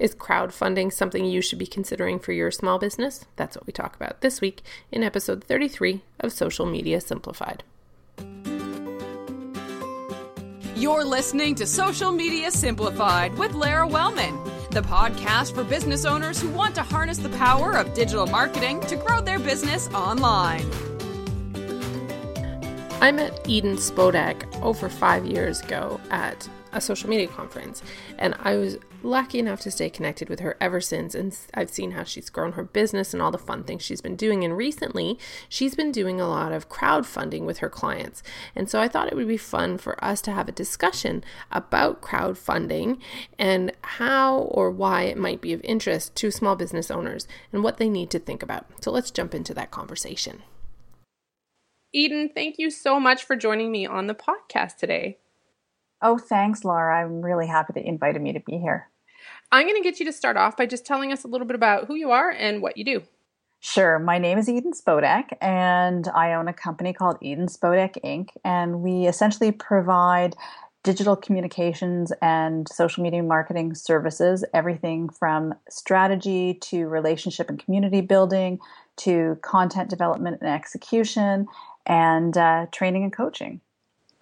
Is crowdfunding something you should be considering for your small business? That's what we talk about this week in episode 33 of Social Media Simplified. You're listening to Social Media Simplified with Lara Wellman, the podcast for business owners who want to harness the power of digital marketing to grow their business online. I met Eden Spodek over five years ago at a social media conference. And I was lucky enough to stay connected with her ever since. And I've seen how she's grown her business and all the fun things she's been doing. And recently, she's been doing a lot of crowdfunding with her clients. And so I thought it would be fun for us to have a discussion about crowdfunding and how or why it might be of interest to small business owners and what they need to think about. So let's jump into that conversation. Eden, thank you so much for joining me on the podcast today. Oh, thanks, Laura. I'm really happy that you invited me to be here. I'm going to get you to start off by just telling us a little bit about who you are and what you do. Sure. My name is Eden Spodek, and I own a company called Eden Spodek Inc. And we essentially provide digital communications and social media marketing services, everything from strategy to relationship and community building to content development and execution and uh, training and coaching.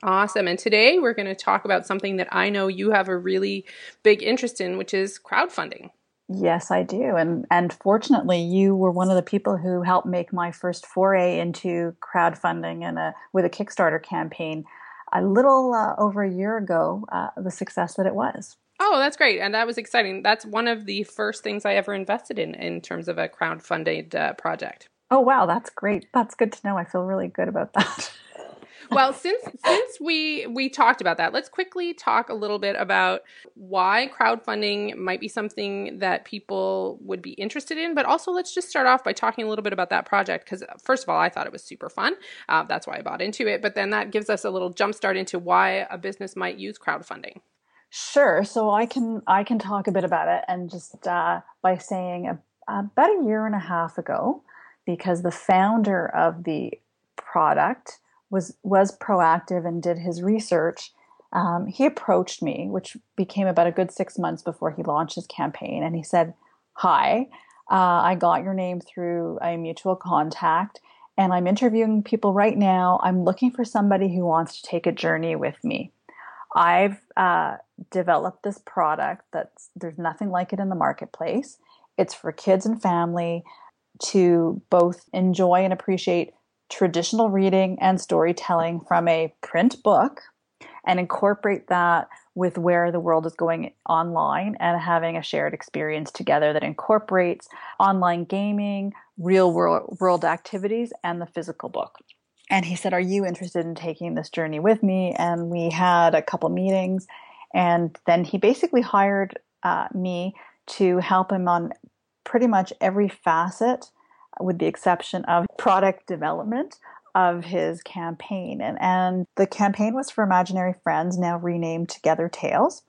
Awesome. And today we're going to talk about something that I know you have a really big interest in, which is crowdfunding. Yes, I do. And and fortunately, you were one of the people who helped make my first foray into crowdfunding and a with a Kickstarter campaign a little uh, over a year ago, uh, the success that it was. Oh, that's great. And that was exciting. That's one of the first things I ever invested in in terms of a crowdfunded uh, project. Oh, wow. That's great. That's good to know. I feel really good about that. Well, since since we we talked about that, let's quickly talk a little bit about why crowdfunding might be something that people would be interested in. But also, let's just start off by talking a little bit about that project because first of all, I thought it was super fun. Uh, that's why I bought into it. But then that gives us a little jump start into why a business might use crowdfunding. Sure. So I can I can talk a bit about it and just uh, by saying a, about a year and a half ago, because the founder of the product was was proactive and did his research, um, he approached me, which became about a good six months before he launched his campaign, and he said, "Hi, uh, I got your name through a mutual contact." And I'm interviewing people right now. I'm looking for somebody who wants to take a journey with me. I've uh, developed this product that's there's nothing like it in the marketplace. It's for kids and family to both enjoy and appreciate traditional reading and storytelling from a print book and incorporate that with where the world is going online and having a shared experience together that incorporates online gaming, real world, world activities, and the physical book. And he said, Are you interested in taking this journey with me? And we had a couple meetings. And then he basically hired uh, me to help him on pretty much every facet with the exception of product development of his campaign. And, and the campaign was for Imaginary Friends, now renamed Together Tales.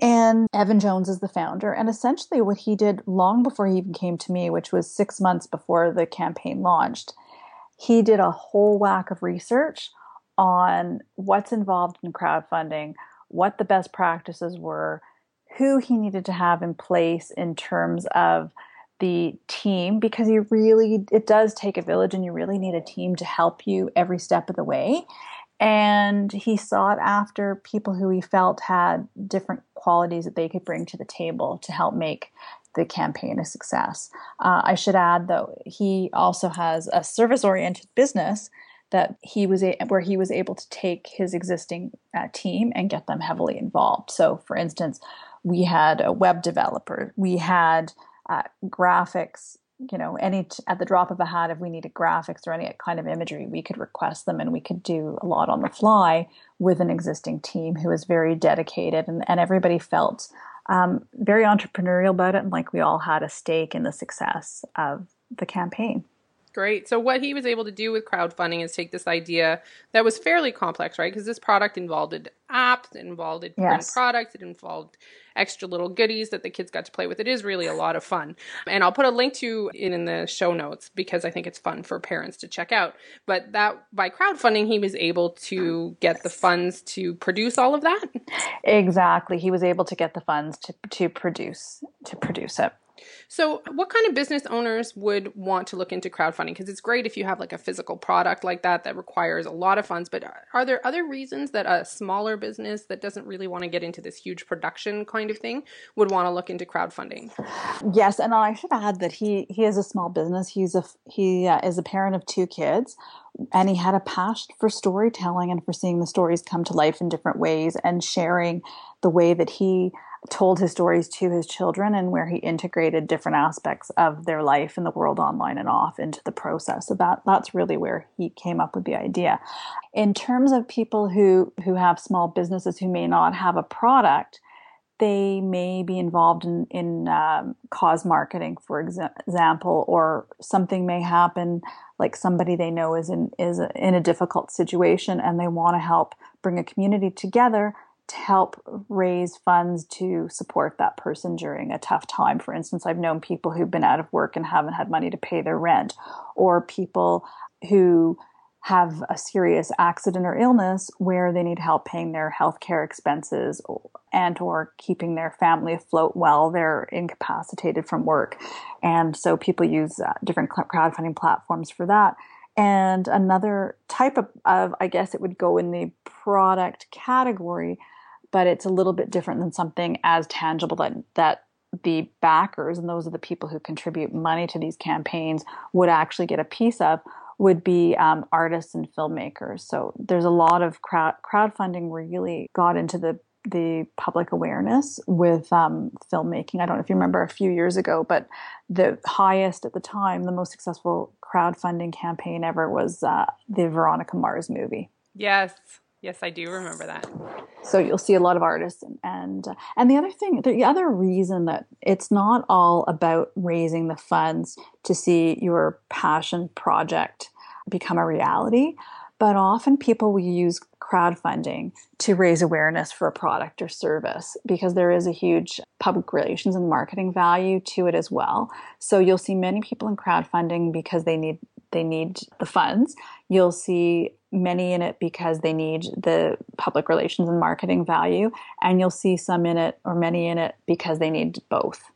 And Evan Jones is the founder. And essentially, what he did long before he even came to me, which was six months before the campaign launched, he did a whole whack of research on what's involved in crowdfunding, what the best practices were, who he needed to have in place in terms of the team because you really it does take a village and you really need a team to help you every step of the way. And he sought after people who he felt had different qualities that they could bring to the table to help make the campaign a success. Uh, i should add though he also has a service oriented business that he was a, where he was able to take his existing uh, team and get them heavily involved. So for instance we had a web developer. We had uh, graphics you know any at the drop of a hat if we needed graphics or any kind of imagery we could request them and we could do a lot on the fly with an existing team who was very dedicated and, and everybody felt um, very entrepreneurial about it and like we all had a stake in the success of the campaign Great. So what he was able to do with crowdfunding is take this idea that was fairly complex, right? Because this product involved an app, it involved print Yes. product, it involved extra little goodies that the kids got to play with. It is really a lot of fun. And I'll put a link to it in the show notes because I think it's fun for parents to check out. But that by crowdfunding, he was able to get the funds to produce all of that. Exactly. He was able to get the funds to to produce to produce it. So, what kind of business owners would want to look into crowdfunding? Because it's great if you have like a physical product like that that requires a lot of funds. But are there other reasons that a smaller business that doesn't really want to get into this huge production kind of thing would want to look into crowdfunding? Yes, and I should add that he he is a small business. He's a he uh, is a parent of two kids, and he had a passion for storytelling and for seeing the stories come to life in different ways and sharing the way that he told his stories to his children and where he integrated different aspects of their life in the world online and off into the process. So that that's really where he came up with the idea. In terms of people who who have small businesses who may not have a product, they may be involved in, in um, cause marketing, for exa- example, or something may happen like somebody they know is in is in a difficult situation and they want to help bring a community together to help raise funds to support that person during a tough time. For instance, I've known people who've been out of work and haven't had money to pay their rent, or people who have a serious accident or illness where they need help paying their healthcare expenses and or keeping their family afloat while they're incapacitated from work and so people use uh, different crowdfunding platforms for that and another type of, of i guess it would go in the product category but it's a little bit different than something as tangible that that the backers and those are the people who contribute money to these campaigns would actually get a piece of would be um, artists and filmmakers. So there's a lot of crowd crowdfunding really got into the the public awareness with um, filmmaking. I don't know if you remember a few years ago, but the highest at the time, the most successful crowdfunding campaign ever was uh, the Veronica Mars movie. Yes. Yes, I do remember that. So you'll see a lot of artists, and and, uh, and the other thing, the other reason that it's not all about raising the funds to see your passion project become a reality, but often people will use crowdfunding to raise awareness for a product or service because there is a huge public relations and marketing value to it as well. So you'll see many people in crowdfunding because they need they need the funds. You'll see many in it because they need the public relations and marketing value, and you'll see some in it or many in it because they need both.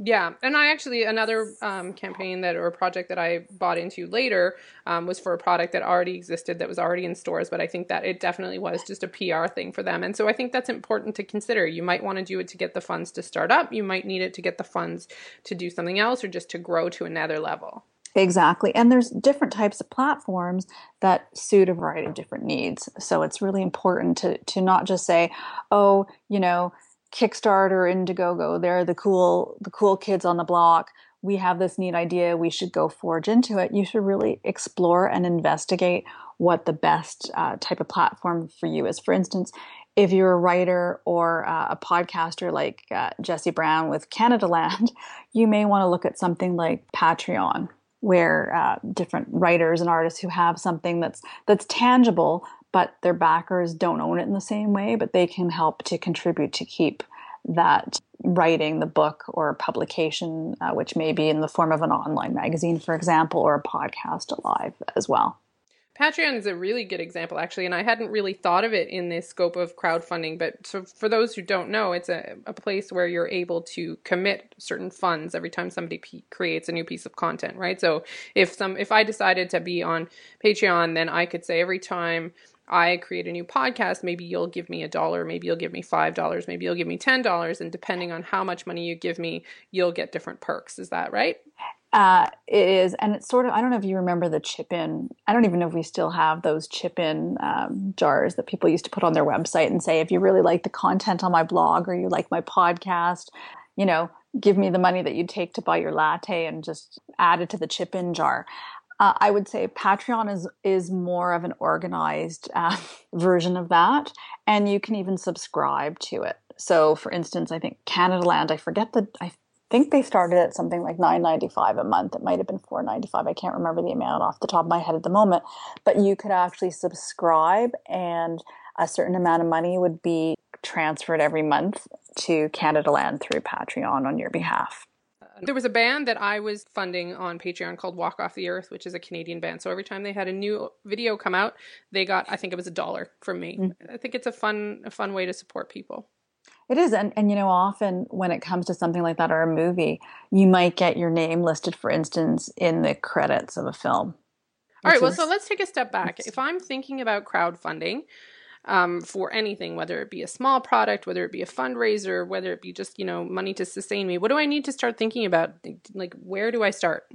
Yeah, and I actually another um, campaign that or project that I bought into later um, was for a product that already existed that was already in stores, but I think that it definitely was just a PR thing for them, and so I think that's important to consider. You might want to do it to get the funds to start up. You might need it to get the funds to do something else or just to grow to another level. Exactly. And there's different types of platforms that suit a variety of different needs. So it's really important to to not just say, "Oh, you know, Kickstarter, Indiegogo, they're the cool the cool kids on the block. We have this neat idea, we should go forge into it." You should really explore and investigate what the best uh, type of platform for you is. For instance, if you're a writer or uh, a podcaster like uh, Jesse Brown with Canadaland, you may want to look at something like Patreon where uh, different writers and artists who have something that's that's tangible but their backers don't own it in the same way but they can help to contribute to keep that writing the book or publication uh, which may be in the form of an online magazine for example or a podcast alive as well Patreon is a really good example, actually, and I hadn't really thought of it in the scope of crowdfunding. But so for those who don't know, it's a, a place where you're able to commit certain funds every time somebody p- creates a new piece of content, right? So if some, if I decided to be on Patreon, then I could say every time I create a new podcast, maybe you'll give me a dollar, maybe you'll give me five dollars, maybe you'll give me ten dollars, and depending on how much money you give me, you'll get different perks. Is that right? Uh, it is, and it's sort of. I don't know if you remember the chip in. I don't even know if we still have those chip in um, jars that people used to put on their website and say, if you really like the content on my blog or you like my podcast, you know, give me the money that you take to buy your latte and just add it to the chip in jar. Uh, I would say Patreon is is more of an organized uh, version of that, and you can even subscribe to it. So, for instance, I think Canadaland. I forget the I think they started at something like 9.95 a month. It might have been 4.95. I can't remember the amount off the top of my head at the moment, but you could actually subscribe and a certain amount of money would be transferred every month to Canadaland through Patreon on your behalf. There was a band that I was funding on Patreon called Walk Off the Earth, which is a Canadian band. So every time they had a new video come out, they got I think it was a dollar from me. Mm-hmm. I think it's a fun a fun way to support people. It is, and and you know, often when it comes to something like that or a movie, you might get your name listed, for instance, in the credits of a film. All right, well, so let's take a step back. If I'm thinking about crowdfunding um, for anything, whether it be a small product, whether it be a fundraiser, whether it be just you know money to sustain me, what do I need to start thinking about? Like, where do I start?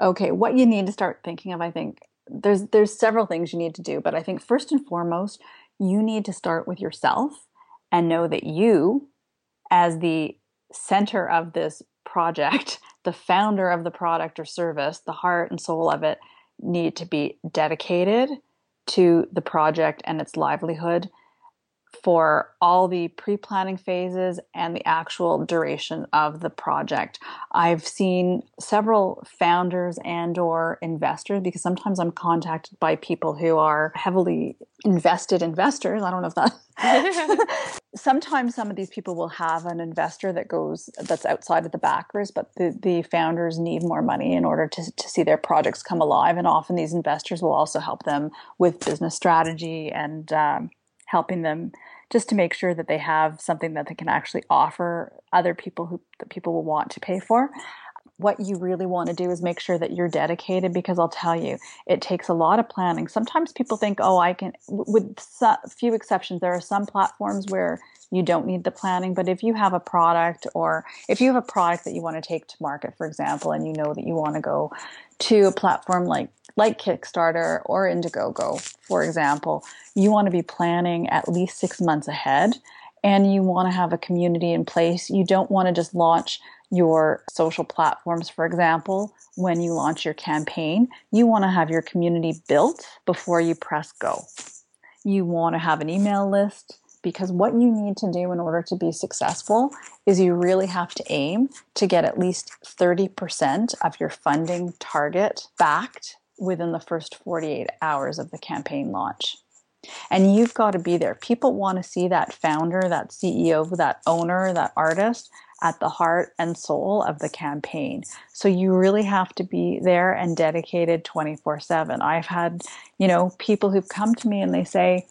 Okay, what you need to start thinking of, I think there's there's several things you need to do, but I think first and foremost, you need to start with yourself and know that you, as the center of this project, the founder of the product or service, the heart and soul of it, need to be dedicated to the project and its livelihood for all the pre-planning phases and the actual duration of the project. I've seen several founders and or investors because sometimes I'm contacted by people who are heavily invested investors. I don't know if that sometimes some of these people will have an investor that goes that's outside of the backers, but the, the founders need more money in order to, to see their projects come alive. And often these investors will also help them with business strategy and um, helping them just to make sure that they have something that they can actually offer other people who that people will want to pay for what you really want to do is make sure that you're dedicated because I'll tell you, it takes a lot of planning. Sometimes people think, oh, I can, with few exceptions, there are some platforms where you don't need the planning. But if you have a product or if you have a product that you want to take to market, for example, and you know that you want to go to a platform like like Kickstarter or Indiegogo, for example, you want to be planning at least six months ahead and you want to have a community in place. You don't want to just launch your social platforms, for example, when you launch your campaign. You want to have your community built before you press go. You want to have an email list because what you need to do in order to be successful is you really have to aim to get at least 30% of your funding target backed within the first 48 hours of the campaign launch. And you've got to be there. People want to see that founder, that CEO, that owner, that artist at the heart and soul of the campaign. So you really have to be there and dedicated 24 7. I've had, you know, people who've come to me and they say,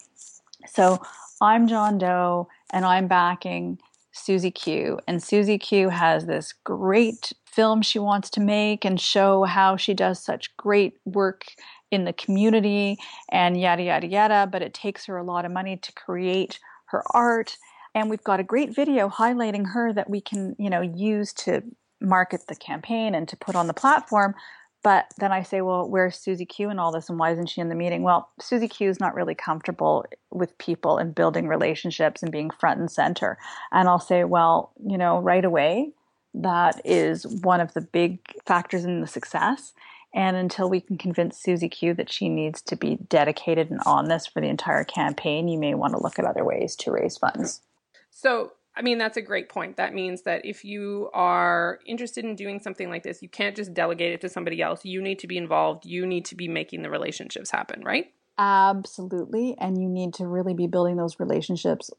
So I'm John Doe and I'm backing Susie Q. And Susie Q has this great film she wants to make and show how she does such great work in the community and yada, yada, yada. But it takes her a lot of money to create her art and we've got a great video highlighting her that we can you know use to market the campaign and to put on the platform but then I say, well, where's Susie Q and all this, and why isn't she in the meeting? Well, Susie Q is not really comfortable with people and building relationships and being front and center. And I'll say, well, you know, right away, that is one of the big factors in the success. And until we can convince Susie Q that she needs to be dedicated and on this for the entire campaign, you may want to look at other ways to raise funds. So, I mean, that's a great point. That means that if you are interested in doing something like this, you can't just delegate it to somebody else. You need to be involved. You need to be making the relationships happen, right? Absolutely. And you need to really be building those relationships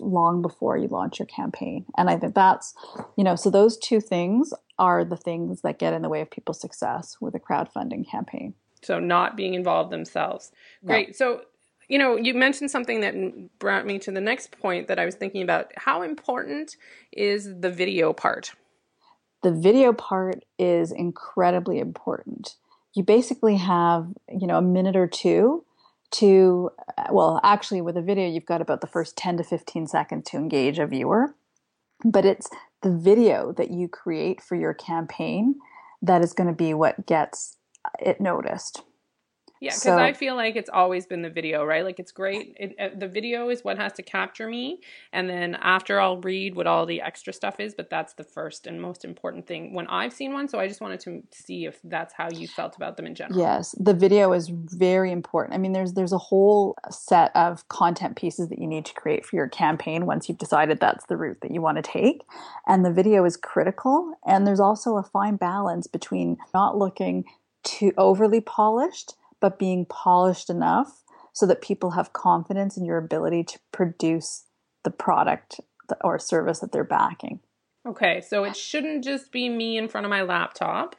long before you launch your campaign. And I think that's, you know, so those two things are the things that get in the way of people's success with a crowdfunding campaign. So, not being involved themselves. Great. No. So, you know, you mentioned something that brought me to the next point that I was thinking about. How important is the video part? The video part is incredibly important. You basically have, you know, a minute or two to, uh, well, actually, with a video, you've got about the first 10 to 15 seconds to engage a viewer. But it's the video that you create for your campaign that is going to be what gets uh, it noticed. Yeah, because so, I feel like it's always been the video, right? Like it's great. It, it, the video is what has to capture me, and then after I'll read what all the extra stuff is. But that's the first and most important thing when I've seen one. So I just wanted to see if that's how you felt about them in general. Yes, the video is very important. I mean, there's there's a whole set of content pieces that you need to create for your campaign once you've decided that's the route that you want to take, and the video is critical. And there's also a fine balance between not looking too overly polished but being polished enough so that people have confidence in your ability to produce the product or service that they're backing. Okay, so it shouldn't just be me in front of my laptop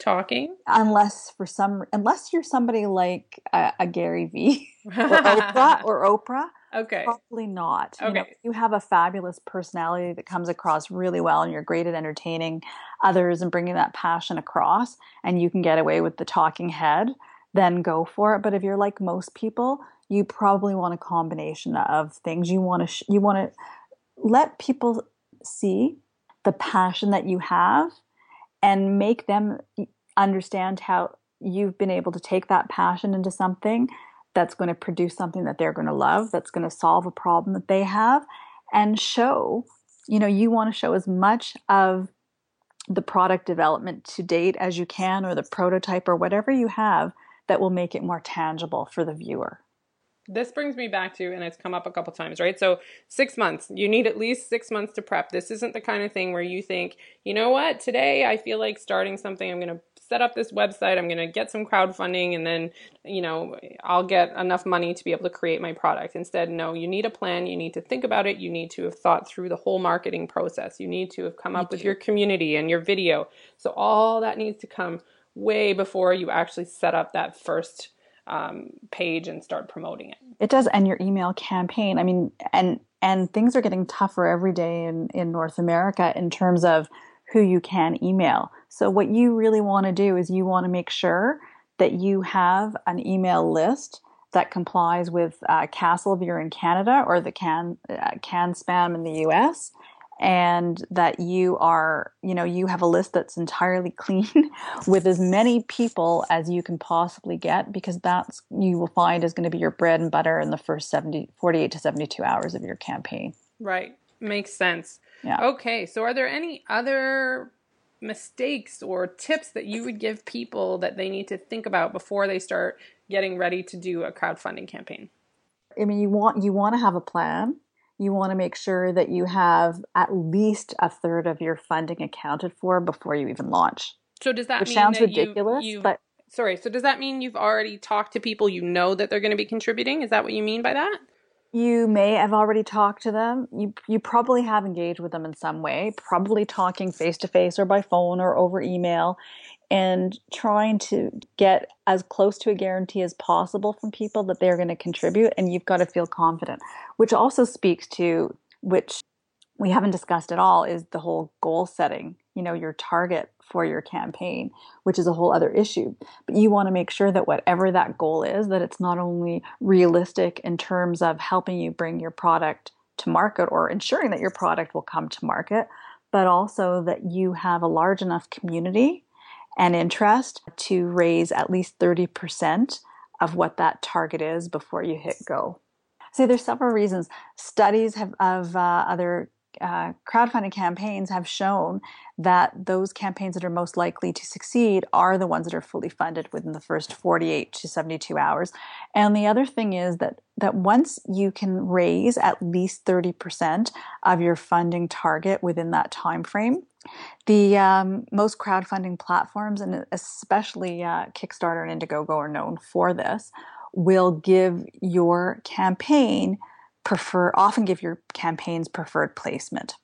talking? Unless for some unless you're somebody like a, a Gary Vee or Oprah or Oprah okay. probably not. Okay. you, know, you have a fabulous personality that comes across really well and you're great at entertaining others and bringing that passion across and you can get away with the talking head then go for it. But if you're like most people, you probably want a combination of things. You want to sh- you want to let people see the passion that you have and make them understand how you've been able to take that passion into something that's going to produce something that they're going to love, that's going to solve a problem that they have and show, you know, you want to show as much of the product development to date as you can or the prototype or whatever you have that will make it more tangible for the viewer. This brings me back to, and it's come up a couple times, right? So, six months. You need at least six months to prep. This isn't the kind of thing where you think, you know what, today I feel like starting something. I'm going to set up this website. I'm going to get some crowdfunding and then, you know, I'll get enough money to be able to create my product. Instead, no, you need a plan. You need to think about it. You need to have thought through the whole marketing process. You need to have come up with your community and your video. So, all that needs to come way before you actually set up that first um, page and start promoting it. It does, and your email campaign. I mean, and and things are getting tougher every day in in North America in terms of who you can email. So what you really want to do is you want to make sure that you have an email list that complies with uh, CASL if you're in Canada or the Can uh, CAN-SPAM in the US and that you are, you know, you have a list that's entirely clean with as many people as you can possibly get because that's you will find is going to be your bread and butter in the first 70 48 to 72 hours of your campaign. Right. Makes sense. Yeah. Okay, so are there any other mistakes or tips that you would give people that they need to think about before they start getting ready to do a crowdfunding campaign? I mean, you want you want to have a plan you want to make sure that you have at least a third of your funding accounted for before you even launch. So does that Which mean sounds that ridiculous, you, but sorry. So does that mean you've already talked to people you know that they're going to be contributing? Is that what you mean by that? You may have already talked to them. You you probably have engaged with them in some way, probably talking face to face or by phone or over email and trying to get as close to a guarantee as possible from people that they're going to contribute and you've got to feel confident which also speaks to which we haven't discussed at all is the whole goal setting you know your target for your campaign which is a whole other issue but you want to make sure that whatever that goal is that it's not only realistic in terms of helping you bring your product to market or ensuring that your product will come to market but also that you have a large enough community and interest to raise at least 30% of what that target is before you hit go. See, there's several reasons. Studies have, of uh, other uh, crowdfunding campaigns have shown that those campaigns that are most likely to succeed are the ones that are fully funded within the first 48 to 72 hours. And the other thing is that that once you can raise at least 30% of your funding target within that time frame, the um, most crowdfunding platforms, and especially uh, Kickstarter and Indiegogo, are known for this, will give your campaign prefer often give your campaigns preferred placement.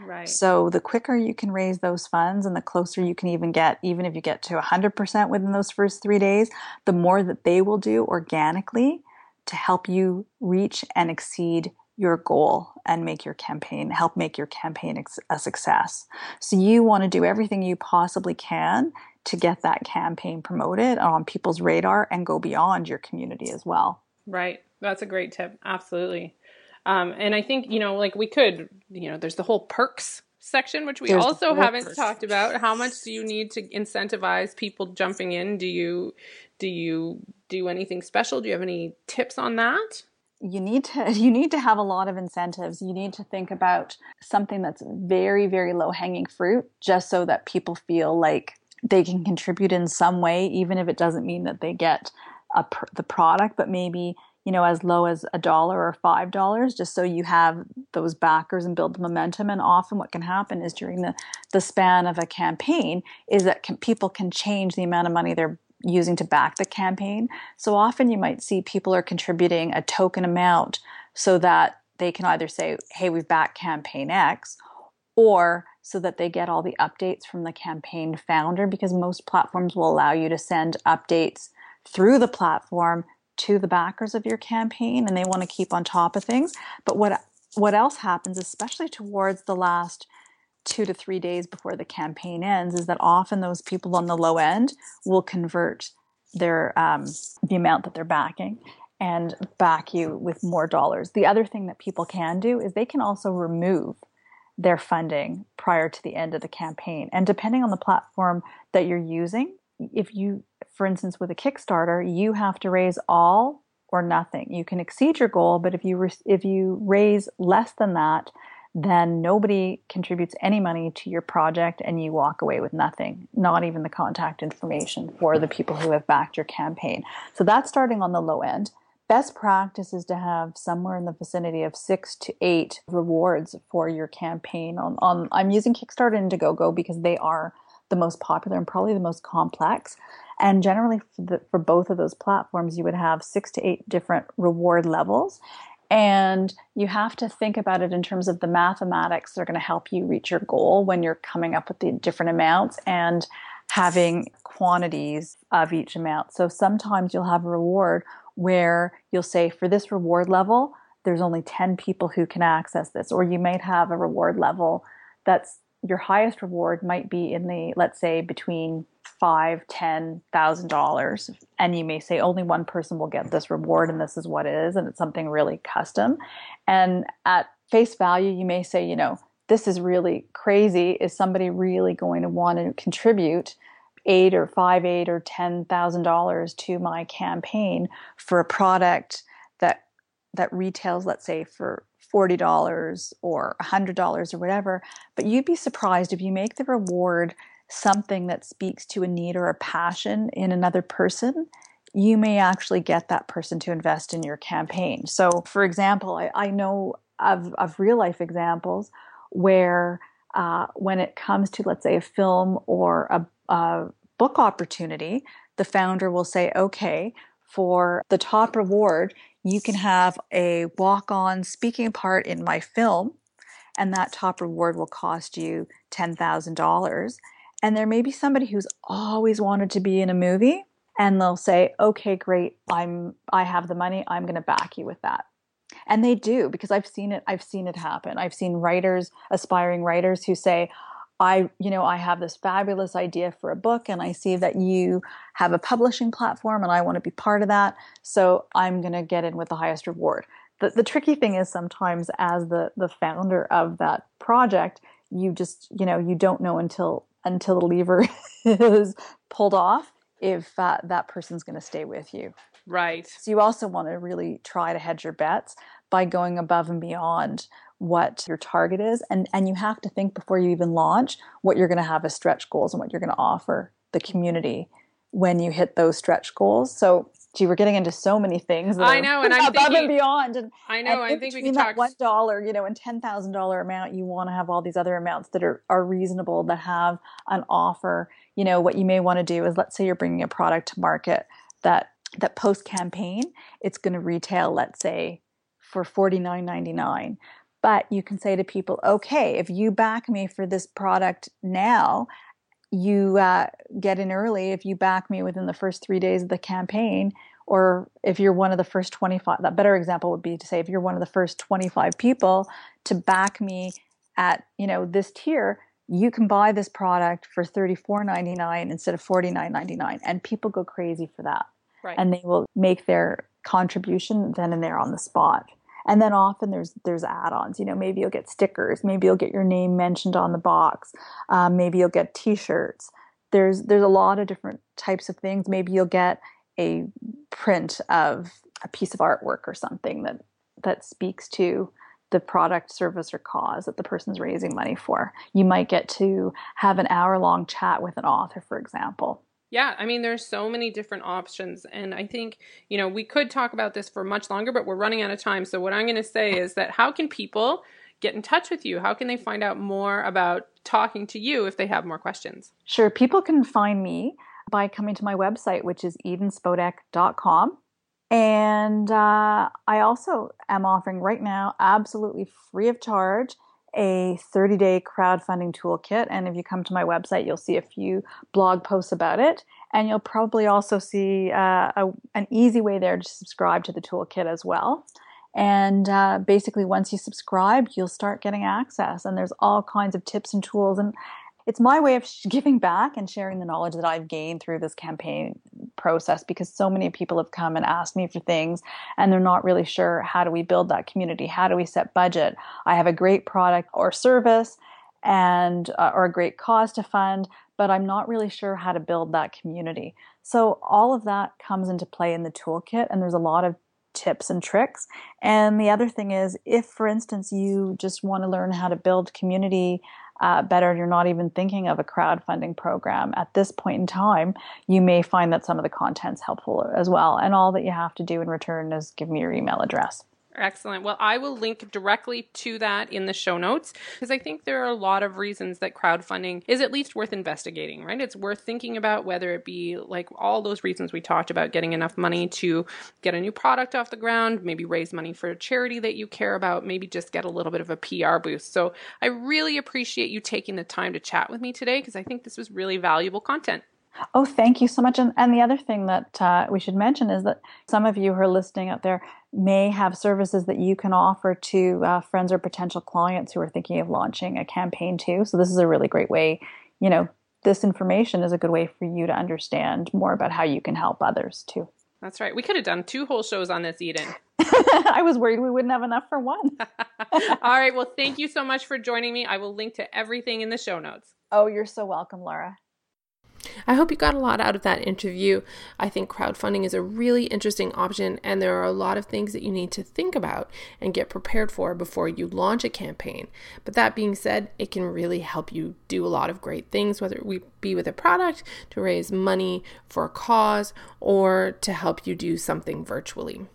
Right. So the quicker you can raise those funds and the closer you can even get, even if you get to 100% within those first three days, the more that they will do organically to help you reach and exceed your goal and make your campaign, help make your campaign a success. So you want to do everything you possibly can to get that campaign promoted on people's radar and go beyond your community as well. Right. That's a great tip. Absolutely. Um, and I think, you know, like we could, you know, there's the whole perks section, which we There's also haven't talked about. How much do you need to incentivize people jumping in? Do you do you do anything special? Do you have any tips on that? you need to you need to have a lot of incentives you need to think about something that's very very low hanging fruit just so that people feel like they can contribute in some way even if it doesn't mean that they get a, the product but maybe you know as low as a dollar or five dollars just so you have those backers and build the momentum and often what can happen is during the the span of a campaign is that can, people can change the amount of money they're using to back the campaign. So often you might see people are contributing a token amount so that they can either say, hey, we've backed campaign X, or so that they get all the updates from the campaign founder, because most platforms will allow you to send updates through the platform to the backers of your campaign and they want to keep on top of things. But what what else happens, especially towards the last two to three days before the campaign ends is that often those people on the low end will convert their um, the amount that they're backing and back you with more dollars. The other thing that people can do is they can also remove their funding prior to the end of the campaign. And depending on the platform that you're using, if you, for instance, with a Kickstarter, you have to raise all or nothing. You can exceed your goal, but if you re- if you raise less than that, then nobody contributes any money to your project and you walk away with nothing, not even the contact information for the people who have backed your campaign. So that's starting on the low end. Best practice is to have somewhere in the vicinity of six to eight rewards for your campaign. On, on I'm using Kickstarter and Indiegogo because they are the most popular and probably the most complex. And generally, for, the, for, both of those platforms, you would have six to eight different reward levels. And you have to think about it in terms of the mathematics that are going to help you reach your goal when you're coming up with the different amounts and having quantities of each amount. So sometimes you'll have a reward where you'll say, for this reward level, there's only 10 people who can access this. Or you might have a reward level that's your highest reward might be in the, let's say, between five, ten thousand dollars, and you may say only one person will get this reward, and this is what it is, and it's something really custom. And at face value, you may say, you know, this is really crazy. Is somebody really going to want to contribute eight or five, eight or ten thousand dollars to my campaign for a product that that retails, let's say, for $40 or $100 or whatever. But you'd be surprised if you make the reward something that speaks to a need or a passion in another person, you may actually get that person to invest in your campaign. So, for example, I, I know of, of real life examples where uh, when it comes to, let's say, a film or a, a book opportunity, the founder will say, okay, for the top reward, you can have a walk on speaking part in my film, and that top reward will cost you $10,000. And there may be somebody who's always wanted to be in a movie and they'll say, "Okay, great. I'm I have the money. I'm going to back you with that." And they do because I've seen it I've seen it happen. I've seen writers, aspiring writers who say, I, you know, I have this fabulous idea for a book and I see that you have a publishing platform and I want to be part of that. So I'm going to get in with the highest reward. The, the tricky thing is sometimes as the, the founder of that project, you just, you know, you don't know until until the lever is pulled off if uh, that person's going to stay with you. Right. So you also want to really try to hedge your bets by going above and beyond what your target is and and you have to think before you even launch what you're going to have as stretch goals and what you're going to offer the community when you hit those stretch goals. So gee, we're getting into so many things. I know, and I'm above thinking, and beyond. And I know, and I think we can talk that one dollar, you know, and ten thousand dollar amount. You want to have all these other amounts that are are reasonable that have an offer. You know, what you may want to do is, let's say you're bringing a product to market that that post campaign, it's going to retail, let's say, for forty nine ninety nine. But you can say to people, okay, if you back me for this product now, you uh, get in early if you back me within the first three days of the campaign or if you're one of the first 25 that better example would be to say if you're one of the first 25 people to back me at you know this tier you can buy this product for $34.99 instead of $49.99 and people go crazy for that right. and they will make their contribution then and there on the spot And then often there's there's add-ons. You know, maybe you'll get stickers, maybe you'll get your name mentioned on the box, um, maybe you'll get T-shirts. There's there's a lot of different types of things. Maybe you'll get a print of a piece of artwork or something that that speaks to the product, service, or cause that the person's raising money for. You might get to have an hour long chat with an author, for example. Yeah, I mean, there's so many different options. And I think, you know, we could talk about this for much longer, but we're running out of time. So, what I'm going to say is that how can people get in touch with you? How can they find out more about talking to you if they have more questions? Sure. People can find me by coming to my website, which is edenspodek.com. And uh, I also am offering right now, absolutely free of charge, a 30 day crowdfunding toolkit. And if you come to my website, you'll see a few blog posts about it. And you'll probably also see uh, a, an easy way there to subscribe to the toolkit as well. And uh, basically, once you subscribe, you'll start getting access. And there's all kinds of tips and tools. And it's my way of giving back and sharing the knowledge that I've gained through this campaign process because so many people have come and asked me for things and they're not really sure how do we build that community? How do we set budget? I have a great product or service and uh, or a great cause to fund, but I'm not really sure how to build that community. So all of that comes into play in the toolkit and there's a lot of tips and tricks. And the other thing is if for instance you just want to learn how to build community uh, better you're not even thinking of a crowdfunding program at this point in time, you may find that some of the content's helpful as well. And all that you have to do in return is give me your email address. Excellent. Well, I will link directly to that in the show notes because I think there are a lot of reasons that crowdfunding is at least worth investigating, right? It's worth thinking about whether it be like all those reasons we talked about getting enough money to get a new product off the ground, maybe raise money for a charity that you care about, maybe just get a little bit of a PR boost. So I really appreciate you taking the time to chat with me today because I think this was really valuable content. Oh, thank you so much. And, and the other thing that uh, we should mention is that some of you who are listening out there may have services that you can offer to uh, friends or potential clients who are thinking of launching a campaign too. So this is a really great way, you know, this information is a good way for you to understand more about how you can help others too. That's right. We could have done two whole shows on this, Eden. I was worried we wouldn't have enough for one. All right. Well, thank you so much for joining me. I will link to everything in the show notes. Oh, you're so welcome, Laura. I hope you got a lot out of that interview. I think crowdfunding is a really interesting option, and there are a lot of things that you need to think about and get prepared for before you launch a campaign. But that being said, it can really help you do a lot of great things, whether it be with a product, to raise money for a cause, or to help you do something virtually.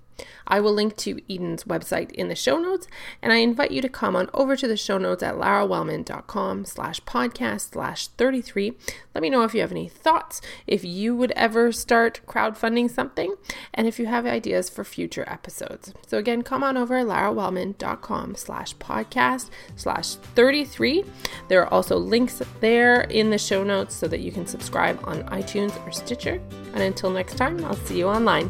I will link to Eden's website in the show notes, and I invite you to come on over to the show notes at larawellman.com slash podcast slash 33. Let me know if you have any thoughts, if you would ever start crowdfunding something, and if you have ideas for future episodes. So again, come on over larawellman.com slash podcast slash 33. There are also links there in the show notes so that you can subscribe on iTunes or Stitcher. And until next time, I'll see you online.